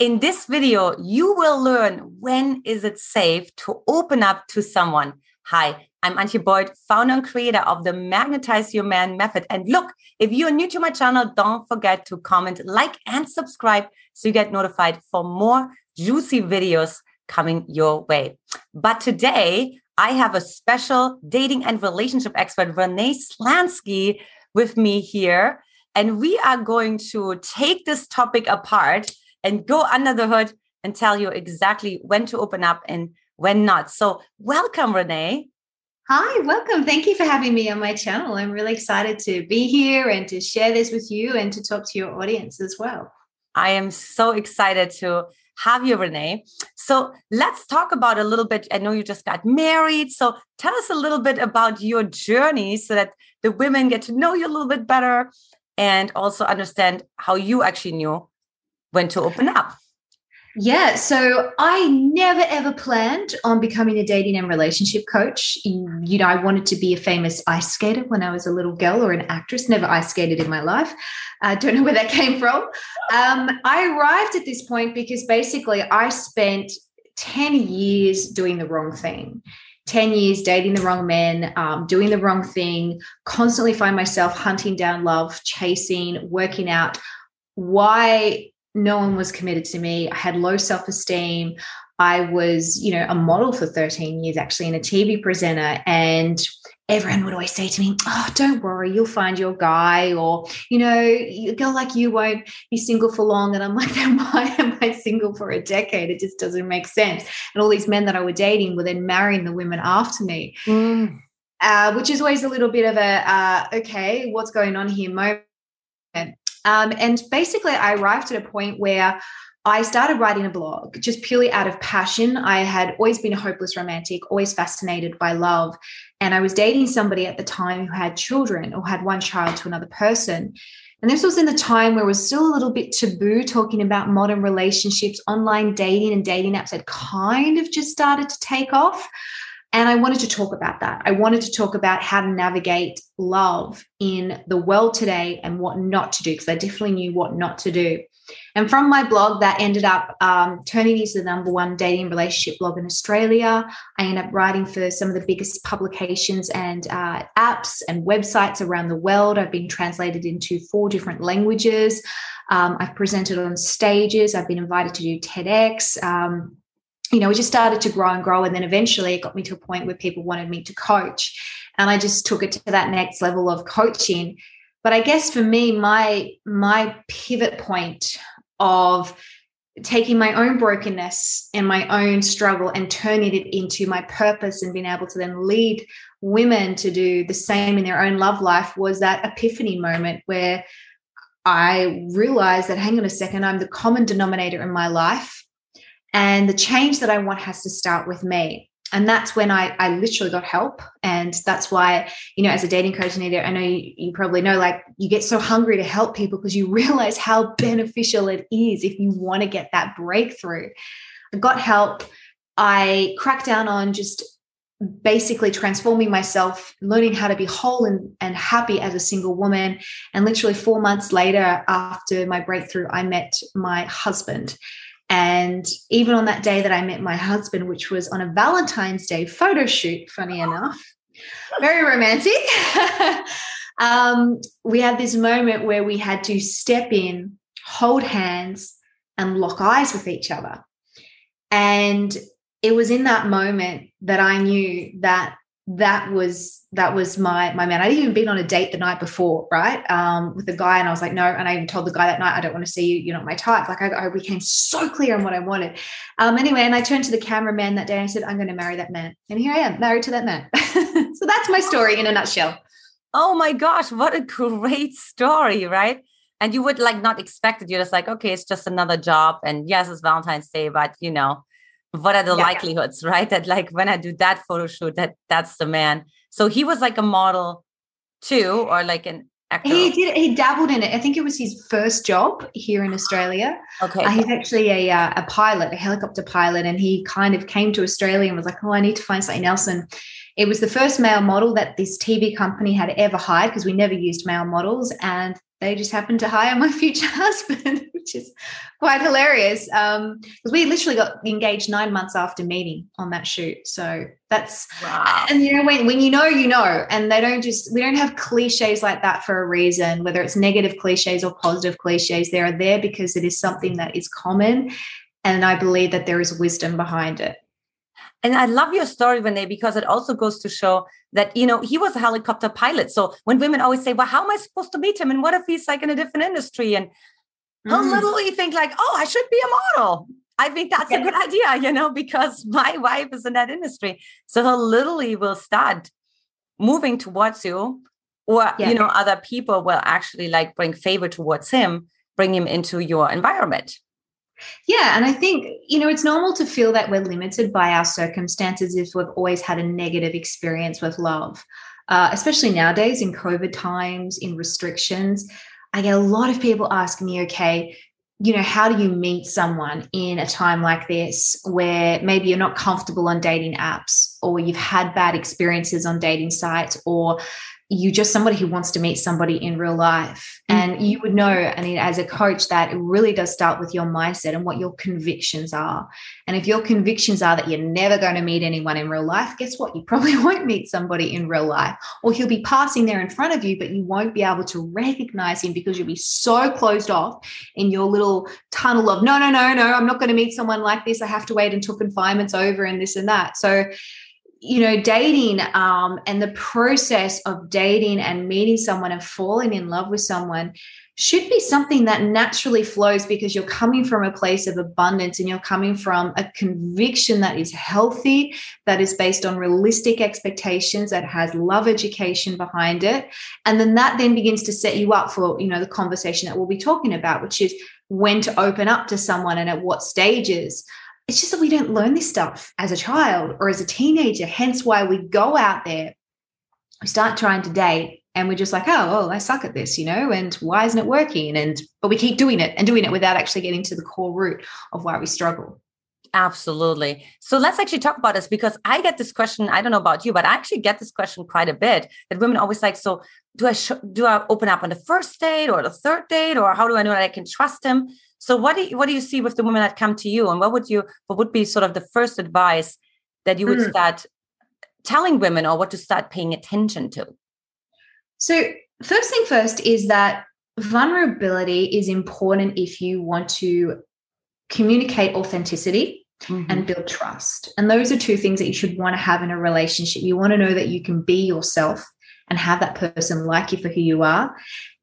In this video, you will learn when is it safe to open up to someone. Hi, I'm Antia Boyd, founder and creator of the Magnetize Your Man method. And look, if you're new to my channel, don't forget to comment, like, and subscribe so you get notified for more juicy videos coming your way. But today, I have a special dating and relationship expert, Renee Slansky, with me here. And we are going to take this topic apart and go under the hood and tell you exactly when to open up and when not. So, welcome, Renee. Hi, welcome. Thank you for having me on my channel. I'm really excited to be here and to share this with you and to talk to your audience as well. I am so excited to have you, Renee. So let's talk about a little bit. I know you just got married. So tell us a little bit about your journey so that the women get to know you a little bit better and also understand how you actually knew when to open up? Yeah, so I never ever planned on becoming a dating and relationship coach. You know, I wanted to be a famous ice skater when I was a little girl or an actress. Never ice skated in my life. I don't know where that came from. Um, I arrived at this point because basically I spent 10 years doing the wrong thing. 10 years dating the wrong men, um, doing the wrong thing, constantly find myself hunting down love, chasing, working out why no one was committed to me. I had low self esteem. I was, you know, a model for 13 years, actually, and a TV presenter. And everyone would always say to me, Oh, don't worry, you'll find your guy. Or, you know, a girl like you won't be single for long. And I'm like, then why am I single for a decade? It just doesn't make sense. And all these men that I were dating were then marrying the women after me. Mm. Uh, which is always a little bit of a uh, okay, what's going on here moment. Um, and basically, I arrived at a point where I started writing a blog just purely out of passion. I had always been a hopeless romantic, always fascinated by love. And I was dating somebody at the time who had children or had one child to another person. And this was in the time where it was still a little bit taboo talking about modern relationships, online dating and dating apps had kind of just started to take off. And I wanted to talk about that. I wanted to talk about how to navigate love in the world today and what not to do, because I definitely knew what not to do. And from my blog, that ended up um, turning into the number one dating relationship blog in Australia. I ended up writing for some of the biggest publications and uh, apps and websites around the world. I've been translated into four different languages. Um, I've presented on stages. I've been invited to do TEDx. Um, you know, we just started to grow and grow. And then eventually it got me to a point where people wanted me to coach. And I just took it to that next level of coaching. But I guess for me, my my pivot point of taking my own brokenness and my own struggle and turning it into my purpose and being able to then lead women to do the same in their own love life was that epiphany moment where I realized that, hang on a second, I'm the common denominator in my life. And the change that I want has to start with me. And that's when I, I literally got help. And that's why, you know, as a dating coach, I know you, you probably know, like, you get so hungry to help people because you realize how beneficial it is if you want to get that breakthrough. I got help. I cracked down on just basically transforming myself, learning how to be whole and, and happy as a single woman. And literally four months later, after my breakthrough, I met my husband. And even on that day that I met my husband, which was on a Valentine's Day photo shoot, funny enough, very romantic. um, we had this moment where we had to step in, hold hands, and lock eyes with each other. And it was in that moment that I knew that that was that was my my man. I'd even been on a date the night before, right, um, with a guy, and I was like, no. And I even told the guy that night, I don't want to see you. You're not my type. Like I, I became so clear on what I wanted. Um, anyway, and I turned to the cameraman that day and I said, I'm going to marry that man, and here I am, married to that man. so that's my story in a nutshell. Oh my gosh, what a great story, right? And you would like not expect it. You're just like, okay, it's just another job, and yes, it's Valentine's Day, but you know what are the yeah. likelihoods right? That like when i do that photo shoot that that's the man. So he was like a model too or like an actor. He did he dabbled in it. I think it was his first job here in australia. Okay. Uh, he's actually a, uh, a pilot a helicopter pilot and he kind of came to australia and was like oh i need to find something else. And it was the first male model that this TV company had ever hired because we never used male models. And they just happened to hire my future husband, which is quite hilarious. Um, because we literally got engaged nine months after meeting on that shoot. So that's wow. and you know when when you know you know, and they don't just we don't have cliches like that for a reason. Whether it's negative cliches or positive cliches, they are there because it is something that is common, and I believe that there is wisdom behind it. And I love your story, Renee, because it also goes to show that, you know, he was a helicopter pilot. So when women always say, well, how am I supposed to meet him? And what if he's like in a different industry? And mm. he'll literally think like, oh, I should be a model. I think that's yeah. a good idea, you know, because my wife is in that industry. So he'll literally will start moving towards you or, yeah. you know, other people will actually like bring favor towards him, bring him into your environment. Yeah. And I think, you know, it's normal to feel that we're limited by our circumstances if we've always had a negative experience with love, uh, especially nowadays in COVID times, in restrictions. I get a lot of people asking me, okay, you know, how do you meet someone in a time like this where maybe you're not comfortable on dating apps or you've had bad experiences on dating sites or you just somebody who wants to meet somebody in real life. Mm-hmm. And you would know, I mean, as a coach, that it really does start with your mindset and what your convictions are. And if your convictions are that you're never going to meet anyone in real life, guess what? You probably won't meet somebody in real life, or he'll be passing there in front of you, but you won't be able to recognize him because you'll be so closed off in your little tunnel of, no, no, no, no, I'm not going to meet someone like this. I have to wait until confinement's over and this and that. So, you know, dating um, and the process of dating and meeting someone and falling in love with someone should be something that naturally flows because you're coming from a place of abundance and you're coming from a conviction that is healthy, that is based on realistic expectations, that has love education behind it. And then that then begins to set you up for, you know, the conversation that we'll be talking about, which is when to open up to someone and at what stages it's just that we don't learn this stuff as a child or as a teenager. Hence why we go out there, we start trying to date, and we're just like, oh, oh, I suck at this, you know, and why isn't it working? And but we keep doing it and doing it without actually getting to the core root of why we struggle. Absolutely. So let's actually talk about this because I get this question. I don't know about you, but I actually get this question quite a bit. That women always like, so do I sh- do I open up on the first date or the third date, or how do I know that I can trust him? So what do you, what do you see with the women that come to you, and what would you what would be sort of the first advice that you would mm. start telling women, or what to start paying attention to? So first thing first is that vulnerability is important if you want to communicate authenticity mm-hmm. and build trust. And those are two things that you should want to have in a relationship. You want to know that you can be yourself and have that person like you for who you are.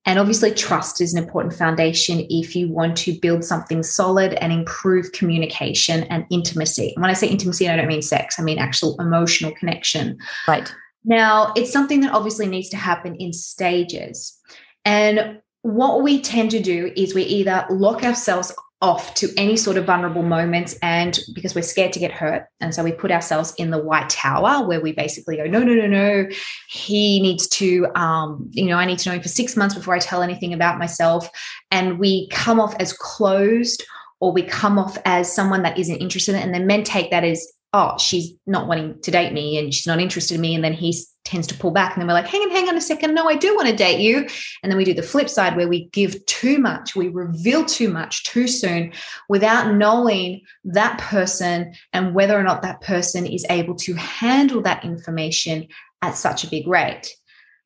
And obviously, trust is an important foundation if you want to build something solid and improve communication and intimacy. And when I say intimacy, I don't mean sex, I mean actual emotional connection. Right. Now, it's something that obviously needs to happen in stages. And what we tend to do is we either lock ourselves off to any sort of vulnerable moments and because we're scared to get hurt. And so we put ourselves in the white tower where we basically go no no no no. He needs to um you know i need to know him for six months before i tell anything about myself. And we come off as closed or we come off as someone that isn't interested and then men take that as oh, she's not wanting to date me and she's not interested in me. And then he tends to pull back. And then we're like, hang on, hang on a second. No, I do want to date you. And then we do the flip side where we give too much, we reveal too much too soon without knowing that person and whether or not that person is able to handle that information at such a big rate.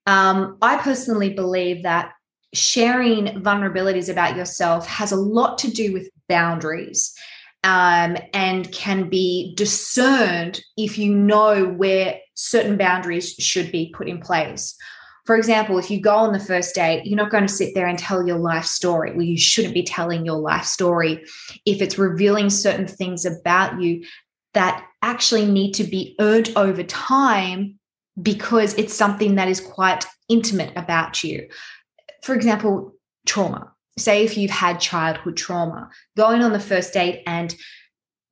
Um, I personally believe that sharing vulnerabilities about yourself has a lot to do with boundaries um, and can be discerned if you know where certain boundaries should be put in place. For example, if you go on the first date, you're not going to sit there and tell your life story. Well, you shouldn't be telling your life story if it's revealing certain things about you that actually need to be earned over time because it's something that is quite intimate about you. For example, trauma say if you've had childhood trauma, going on the first date and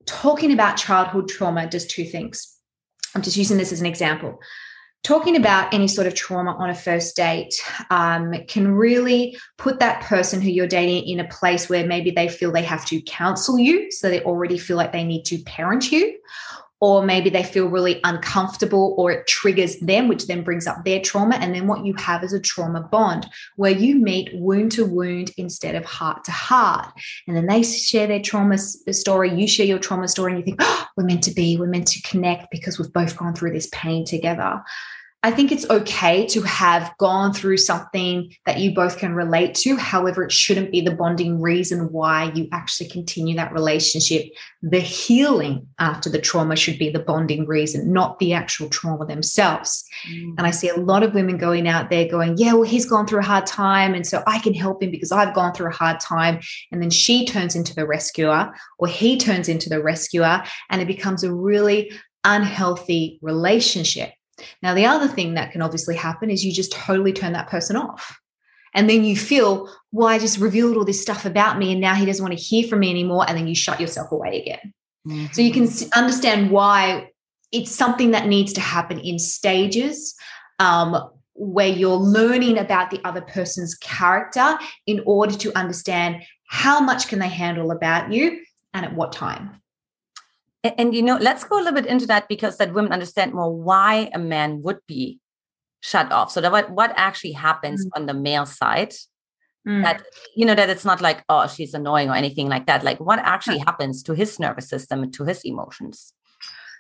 talking about childhood trauma does two things. I'm just using this as an example. Talking about any sort of trauma on a first date um, can really put that person who you're dating in a place where maybe they feel they have to counsel you. So they already feel like they need to parent you, or maybe they feel really uncomfortable or it triggers them, which then brings up their trauma. And then what you have is a trauma bond where you meet wound to wound instead of heart to heart. And then they share their trauma uh, story, you share your trauma story, and you think, oh, we're meant to be, we're meant to connect because we've both gone through this pain together. I think it's okay to have gone through something that you both can relate to. However, it shouldn't be the bonding reason why you actually continue that relationship. The healing after the trauma should be the bonding reason, not the actual trauma themselves. Mm. And I see a lot of women going out there going, Yeah, well, he's gone through a hard time. And so I can help him because I've gone through a hard time. And then she turns into the rescuer or he turns into the rescuer. And it becomes a really unhealthy relationship. Now, the other thing that can obviously happen is you just totally turn that person off. And then you feel, well, I just revealed all this stuff about me and now he doesn't want to hear from me anymore. And then you shut yourself away again. Mm-hmm. So you can mm-hmm. understand why it's something that needs to happen in stages um, where you're learning about the other person's character in order to understand how much can they handle about you and at what time. And, and, you know, let's go a little bit into that because that women understand more why a man would be shut off. So that what what actually happens mm. on the male side. Mm. That you know that it's not like oh she's annoying or anything like that. Like what actually yeah. happens to his nervous system and to his emotions.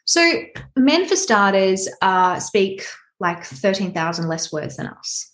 So men, for starters, uh, speak like thirteen thousand less words than us.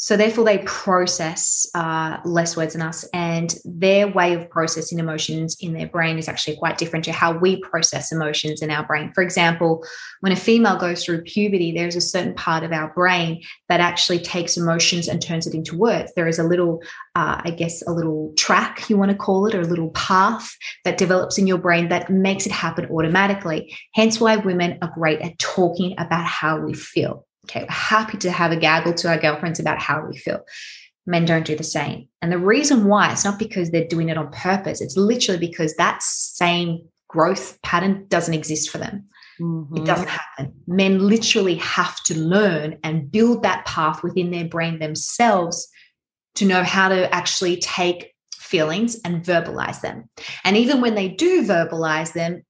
So, therefore, they process uh, less words than us, and their way of processing emotions in their brain is actually quite different to how we process emotions in our brain. For example, when a female goes through puberty, there's a certain part of our brain that actually takes emotions and turns it into words. There is a little, uh, I guess, a little track, you want to call it, or a little path that develops in your brain that makes it happen automatically. Hence, why women are great at talking about how we feel. Okay, we're happy to have a gaggle to our girlfriends about how we feel. Men don't do the same. And the reason why, it's not because they're doing it on purpose, it's literally because that same growth pattern doesn't exist for them. Mm-hmm. It doesn't happen. Men literally have to learn and build that path within their brain themselves to know how to actually take feelings and verbalize them. And even when they do verbalize them,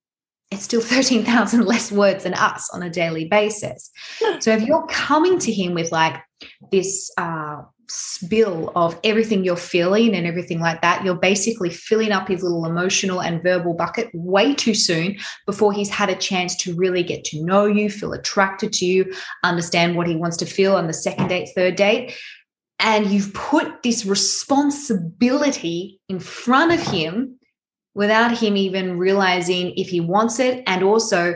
it's still 13,000 less words than us on a daily basis. So if you're coming to him with like this uh, spill of everything you're feeling and everything like that, you're basically filling up his little emotional and verbal bucket way too soon before he's had a chance to really get to know you, feel attracted to you, understand what he wants to feel on the second date, third date. And you've put this responsibility in front of him without him even realizing if he wants it. And also,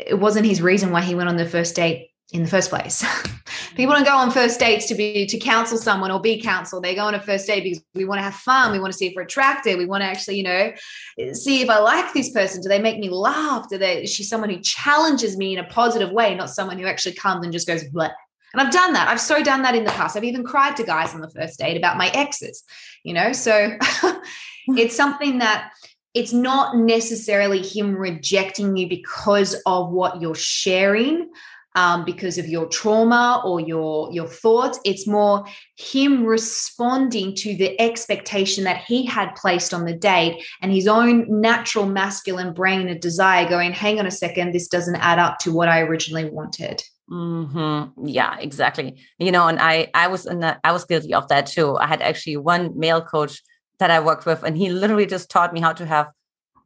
it wasn't his reason why he went on the first date in the first place. People don't go on first dates to be to counsel someone or be counseled. They go on a first date because we want to have fun. We want to see if we're attractive. We want to actually, you know, see if I like this person. Do they make me laugh? Do they? Is she someone who challenges me in a positive way, not someone who actually comes and just goes Bleh. And I've done that. I've so done that in the past. I've even cried to guys on the first date about my exes, you know. So it's something that it's not necessarily him rejecting you because of what you're sharing um, because of your trauma or your your thoughts it's more him responding to the expectation that he had placed on the date and his own natural masculine brain and desire going hang on a second this doesn't add up to what i originally wanted Mm-hmm. Yeah, exactly. You know, and I I was in that I was guilty of that too. I had actually one male coach that I worked with, and he literally just taught me how to have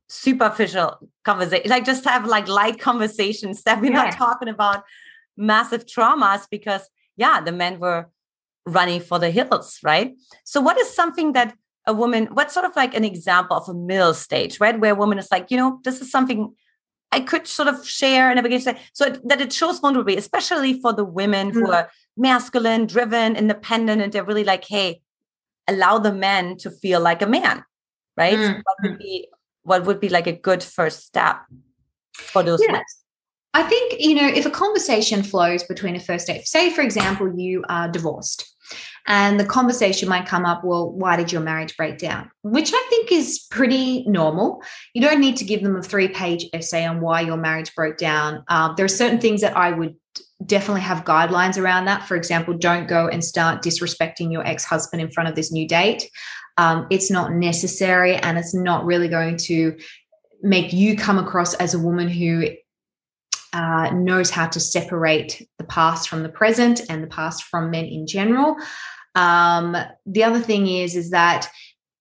superficial conversation, like just have like light conversations that we're yeah. not talking about massive traumas because yeah, the men were running for the hills, right? So what is something that a woman, what's sort of like an example of a middle stage, right? Where a woman is like, you know, this is something I could sort of share and begin to say, so it, that it shows vulnerability, especially for the women mm-hmm. who are masculine, driven, independent, and they're really like, hey, allow the men to feel like a man, right? Mm-hmm. So what would be what would be like a good first step for those yes. I think, you know, if a conversation flows between a first date, say, for example, you are divorced and the conversation might come up, well, why did your marriage break down? Which I think is pretty normal. You don't need to give them a three page essay on why your marriage broke down. Um, there are certain things that I would definitely have guidelines around that. For example, don't go and start disrespecting your ex husband in front of this new date. Um, it's not necessary and it's not really going to make you come across as a woman who uh, knows how to separate the past from the present and the past from men in general. Um, the other thing is, is that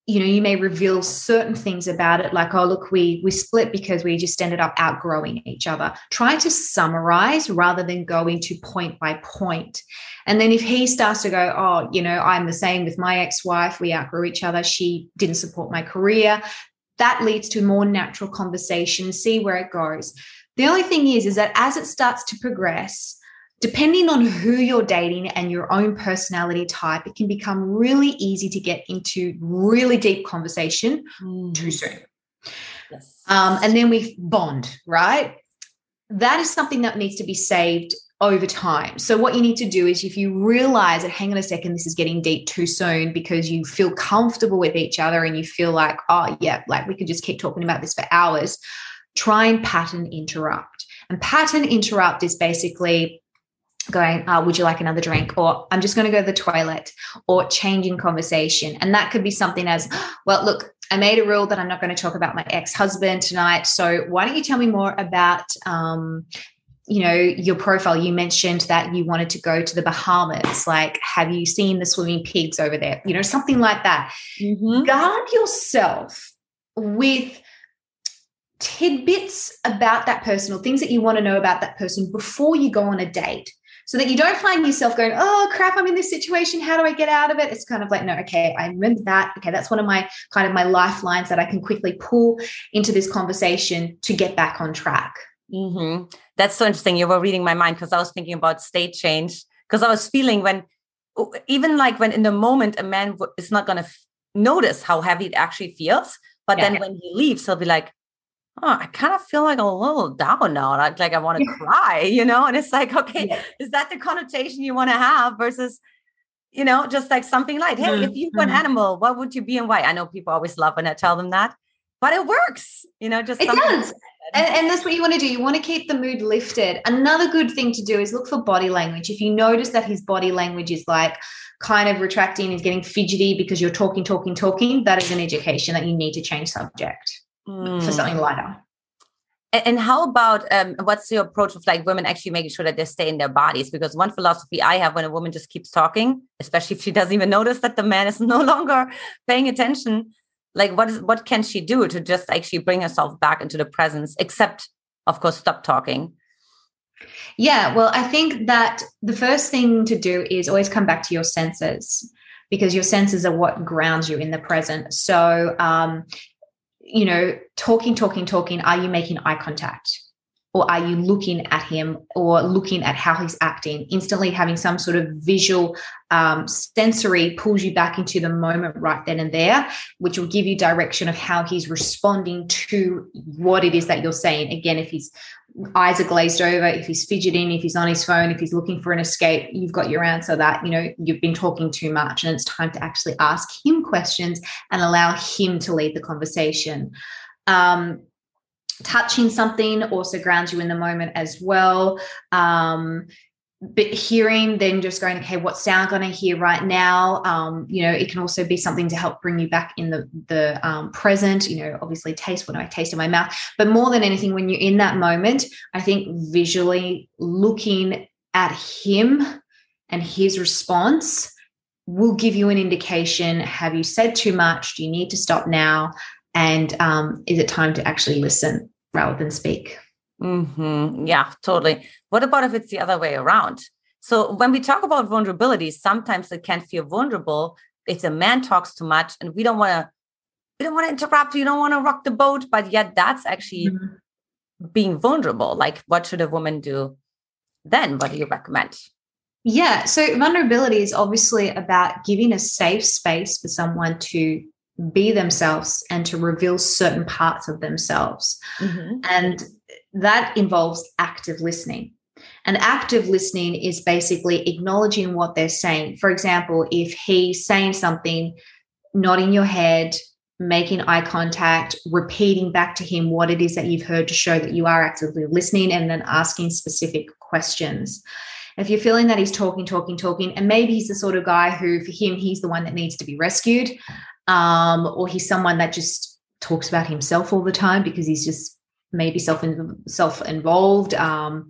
you know you may reveal certain things about it like oh look we we split because we just ended up outgrowing each other. Try to summarize rather than go into point by point. And then if he starts to go oh you know i'm the same with my ex-wife we outgrew each other she didn't support my career that leads to more natural conversation see where it goes. The only thing is is that as it starts to progress depending on who you're dating and your own personality type, it can become really easy to get into really deep conversation mm. too soon. Yes. Um, and then we bond, right? That is something that needs to be saved over time. So, what you need to do is if you realize that, hang on a second, this is getting deep too soon because you feel comfortable with each other and you feel like, oh, yeah, like we could just keep talking about this for hours, try and pattern interrupt. And pattern interrupt is basically going, uh, would you like another drink? Or I'm just going to go to the toilet or changing conversation. And that could be something as, well, look, I made a rule that I'm not going to talk about my ex husband tonight. So why don't you tell me more about, um, you know, your profile? You mentioned that you wanted to go to the Bahamas. Like, have you seen the swimming pigs over there? You know, something like that. Mm-hmm. Guard yourself with tidbits about that person or things that you want to know about that person before you go on a date so that you don't find yourself going, oh crap, I'm in this situation. How do I get out of it? It's kind of like, no, okay, I remember that. Okay, that's one of my kind of my lifelines that I can quickly pull into this conversation to get back on track. Mm-hmm. That's so interesting. You were reading my mind because I was thinking about state change because I was feeling when, even like when in the moment a man is not going to f- notice how heavy it actually feels, but yeah. then when he leaves, he'll be like, oh, I kind of feel like a little down now. Like, like I want to cry, you know? And it's like, okay, yeah. is that the connotation you want to have versus, you know, just like something like, hey, mm-hmm. if you were an mm-hmm. animal, what would you be and why? I know people always love when I tell them that, but it works, you know, just it does. And, and, that's what you want to do. You want to keep the mood lifted. Another good thing to do is look for body language. If you notice that his body language is like kind of retracting, he's getting fidgety because you're talking, talking, talking, that is an education that you need to change subject mm. for something lighter. And how about um, what's your approach of like women actually making sure that they stay in their bodies? Because one philosophy I have when a woman just keeps talking, especially if she doesn't even notice that the man is no longer paying attention, like what is what can she do to just actually bring herself back into the presence, except of course stop talking? Yeah, well, I think that the first thing to do is always come back to your senses because your senses are what grounds you in the present. So, um, you know, talking, talking, talking, are you making eye contact? Or are you looking at him or looking at how he's acting? Instantly having some sort of visual um, sensory pulls you back into the moment right then and there, which will give you direction of how he's responding to what it is that you're saying. Again, if he's eyes are glazed over, if he's fidgeting, if he's on his phone, if he's looking for an escape, you've got your answer that, you know, you've been talking too much and it's time to actually ask him questions and allow him to lead the conversation. Um, touching something also grounds you in the moment as well. Um, but hearing then just going okay what sound going to hear right now? Um, you know it can also be something to help bring you back in the the um, present you know obviously taste what i taste in my mouth. But more than anything when you're in that moment i think visually looking at him and his response will give you an indication have you said too much? Do you need to stop now? And um, is it time to actually listen rather than speak Mm-hmm. Yeah, totally. What about if it's the other way around? So when we talk about vulnerability, sometimes it can feel vulnerable if the man talks too much and we don't want to we don't want to interrupt, we don't want to rock the boat, but yet that's actually mm-hmm. being vulnerable. Like what should a woman do then? What do you recommend? Yeah, so vulnerability is obviously about giving a safe space for someone to be themselves and to reveal certain parts of themselves. Mm-hmm. And that involves active listening. And active listening is basically acknowledging what they're saying. For example, if he's saying something, nodding your head, making eye contact, repeating back to him what it is that you've heard to show that you are actively listening, and then asking specific questions. If you're feeling that he's talking, talking, talking, and maybe he's the sort of guy who, for him, he's the one that needs to be rescued, um, or he's someone that just talks about himself all the time because he's just maybe self self involved. Um,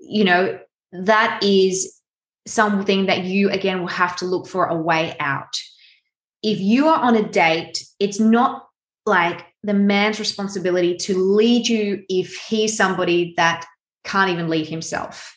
you know, that is something that you again will have to look for a way out. If you are on a date, it's not like the man's responsibility to lead you if he's somebody that can't even lead himself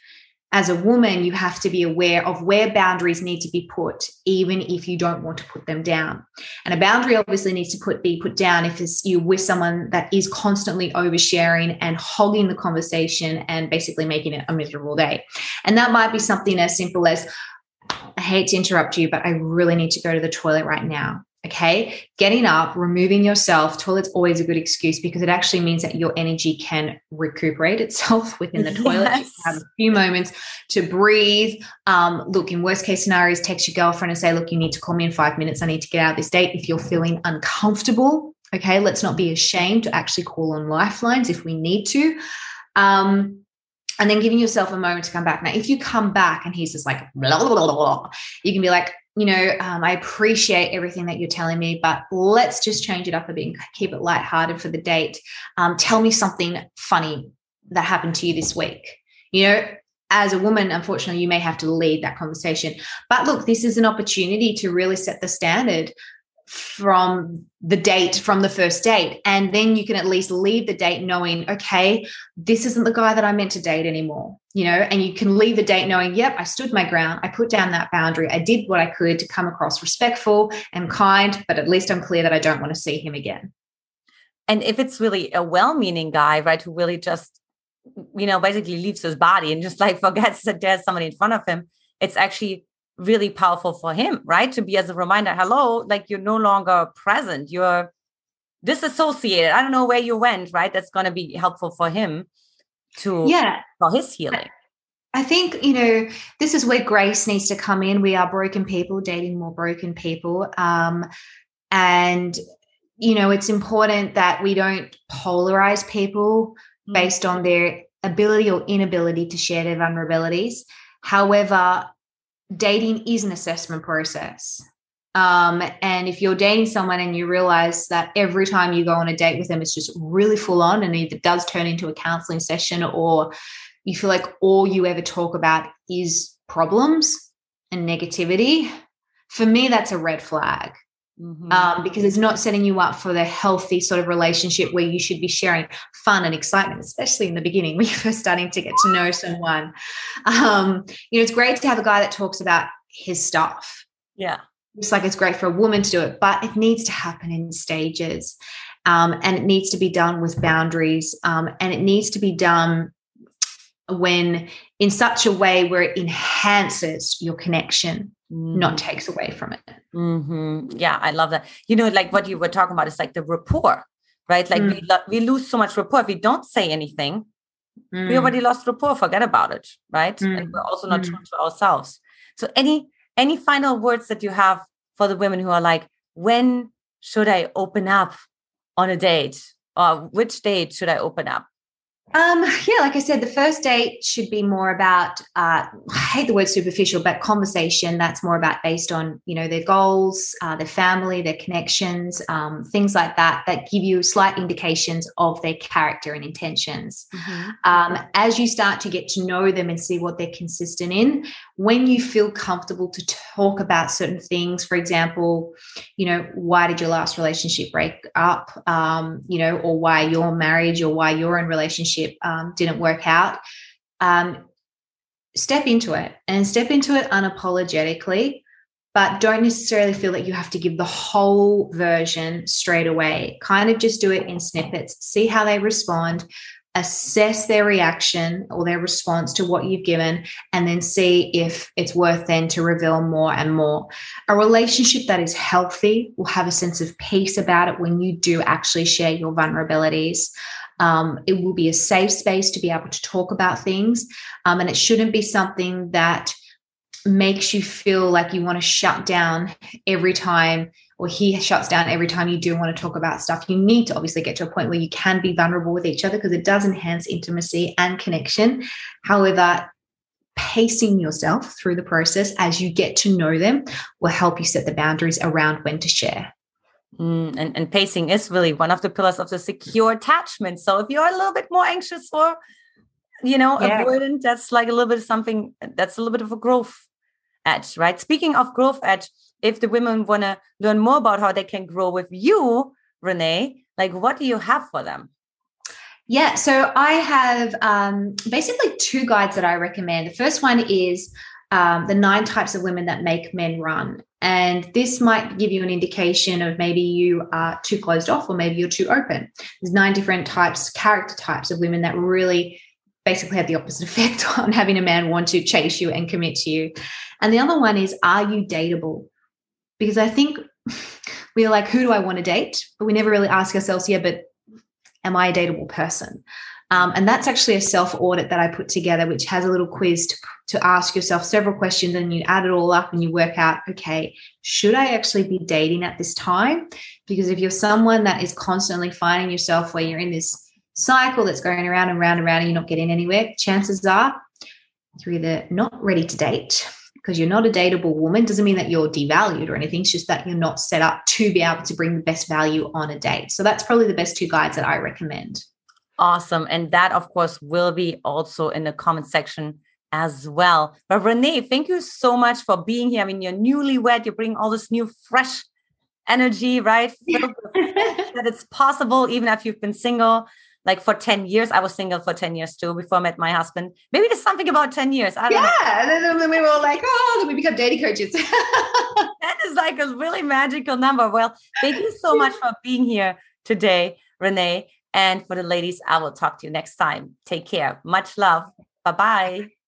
as a woman, you have to be aware of where boundaries need to be put, even if you don't want to put them down. And a boundary obviously needs to put be put down if it's you with someone that is constantly oversharing and hogging the conversation and basically making it a miserable day. And that might be something as simple as I hate to interrupt you, but I really need to go to the toilet right now. Okay. Getting up, removing yourself, toilet's always a good excuse because it actually means that your energy can recuperate itself within the toilet. Yes. have a few moments to breathe. Um, look, in worst case scenarios, text your girlfriend and say, look, you need to call me in five minutes. I need to get out of this date. If you're feeling uncomfortable, okay, let's not be ashamed to actually call on lifelines if we need to. Um, and then giving yourself a moment to come back. Now, if you come back and he's just like, blah, blah, blah, blah, you can be like, you know, um, I appreciate everything that you're telling me, but let's just change it up a bit and keep it lighthearted for the date. Um, tell me something funny that happened to you this week. You know, as a woman, unfortunately, you may have to lead that conversation. But look, this is an opportunity to really set the standard from the date from the first date and then you can at least leave the date knowing okay this isn't the guy that i meant to date anymore you know and you can leave the date knowing yep i stood my ground i put down that boundary i did what i could to come across respectful and kind but at least i'm clear that i don't want to see him again and if it's really a well-meaning guy right who really just you know basically leaves his body and just like forgets that there's somebody in front of him it's actually really powerful for him, right? To be as a reminder, hello, like you're no longer present, you're disassociated. I don't know where you went, right? That's going to be helpful for him to yeah for his healing. I think, you know, this is where grace needs to come in. We are broken people, dating more broken people. Um, and, you know, it's important that we don't polarize people mm. based on their ability or inability to share their vulnerabilities. However, dating is an assessment process. Um, and if you're dating someone and you realize that every time you go on a date with them, it's just really full on and it does turn into a counseling session, or you feel like all you ever talk about is problems and negativity, for me, that's a red flag. Mm-hmm. Um, because it's not setting you up for the healthy sort of relationship where you should be sharing fun and excitement, especially in the beginning when you're first starting to get to know someone. Um, you know, it's great to have a guy that talks about his stuff. Yeah. It's like it's great for a woman to do it, but it needs to happen in stages. Um, and it needs to be done with boundaries. Um, and it needs to be done when in such a way where it enhances your connection not mm. takes away from it. Mm-hmm. Yeah, I love that. You know, like what you were talking about is like the rapport, right? Like mm. we lo- we lose so much rapport if we don't say anything. Mm. We already lost rapport. Forget about it, right? And mm. we're also not true mm. to ourselves. So, any any final words that you have for the women who are like, when should I open up on a date, or which date should I open up? Um, yeah, like I said, the first date should be more about uh, I hate the word superficial, but conversation that's more about based on you know their goals, uh, their family, their connections, um, things like that that give you slight indications of their character and intentions. Mm-hmm. Um, as you start to get to know them and see what they're consistent in, when you feel comfortable to talk about certain things, for example, you know, why did your last relationship break up? Um, you know, or why your marriage or why in relationship relationship um, didn't work out, um, step into it and step into it unapologetically, but don't necessarily feel that you have to give the whole version straight away. Kind of just do it in snippets, see how they respond, assess their reaction or their response to what you've given, and then see if it's worth then to reveal more and more. A relationship that is healthy will have a sense of peace about it when you do actually share your vulnerabilities. Um, it will be a safe space to be able to talk about things. Um, and it shouldn't be something that makes you feel like you want to shut down every time or he shuts down every time you do want to talk about stuff. You need to obviously get to a point where you can be vulnerable with each other because it does enhance intimacy and connection. However, pacing yourself through the process as you get to know them will help you set the boundaries around when to share. Mm, and, and pacing is really one of the pillars of the secure attachment. So if you're a little bit more anxious or, you know, yeah. avoidant, that's like a little bit of something that's a little bit of a growth edge, right? Speaking of growth edge, if the women want to learn more about how they can grow with you, Renee, like what do you have for them? Yeah, so I have um, basically two guides that I recommend. The first one is um, the nine types of women that make men run. And this might give you an indication of maybe you are too closed off or maybe you're too open. There's nine different types, character types of women that really basically had the opposite effect on having a man want to chase you and commit to you. And the other one is, are you dateable? Because I think we're like, who do I want to date? But we never really ask ourselves, yeah, but am I a dateable person? Um, and that's actually a self audit that I put together, which has a little quiz to, to ask yourself several questions and you add it all up and you work out, okay, should I actually be dating at this time? Because if you're someone that is constantly finding yourself where you're in this cycle that's going around and round and round and you're not getting anywhere, chances are you're either not ready to date because you're not a dateable woman doesn't mean that you're devalued or anything. It's just that you're not set up to be able to bring the best value on a date. So that's probably the best two guides that I recommend. Awesome. And that, of course, will be also in the comment section as well. But Renee, thank you so much for being here. I mean, you're newlywed, you bring all this new, fresh energy, right? that it's possible, even if you've been single like for 10 years. I was single for 10 years too before I met my husband. Maybe there's something about 10 years. I yeah. Know. And then we were like, oh, then we become dating coaches. that is like a really magical number. Well, thank you so much for being here today, Renee. And for the ladies, I will talk to you next time. Take care. Much love. Bye bye.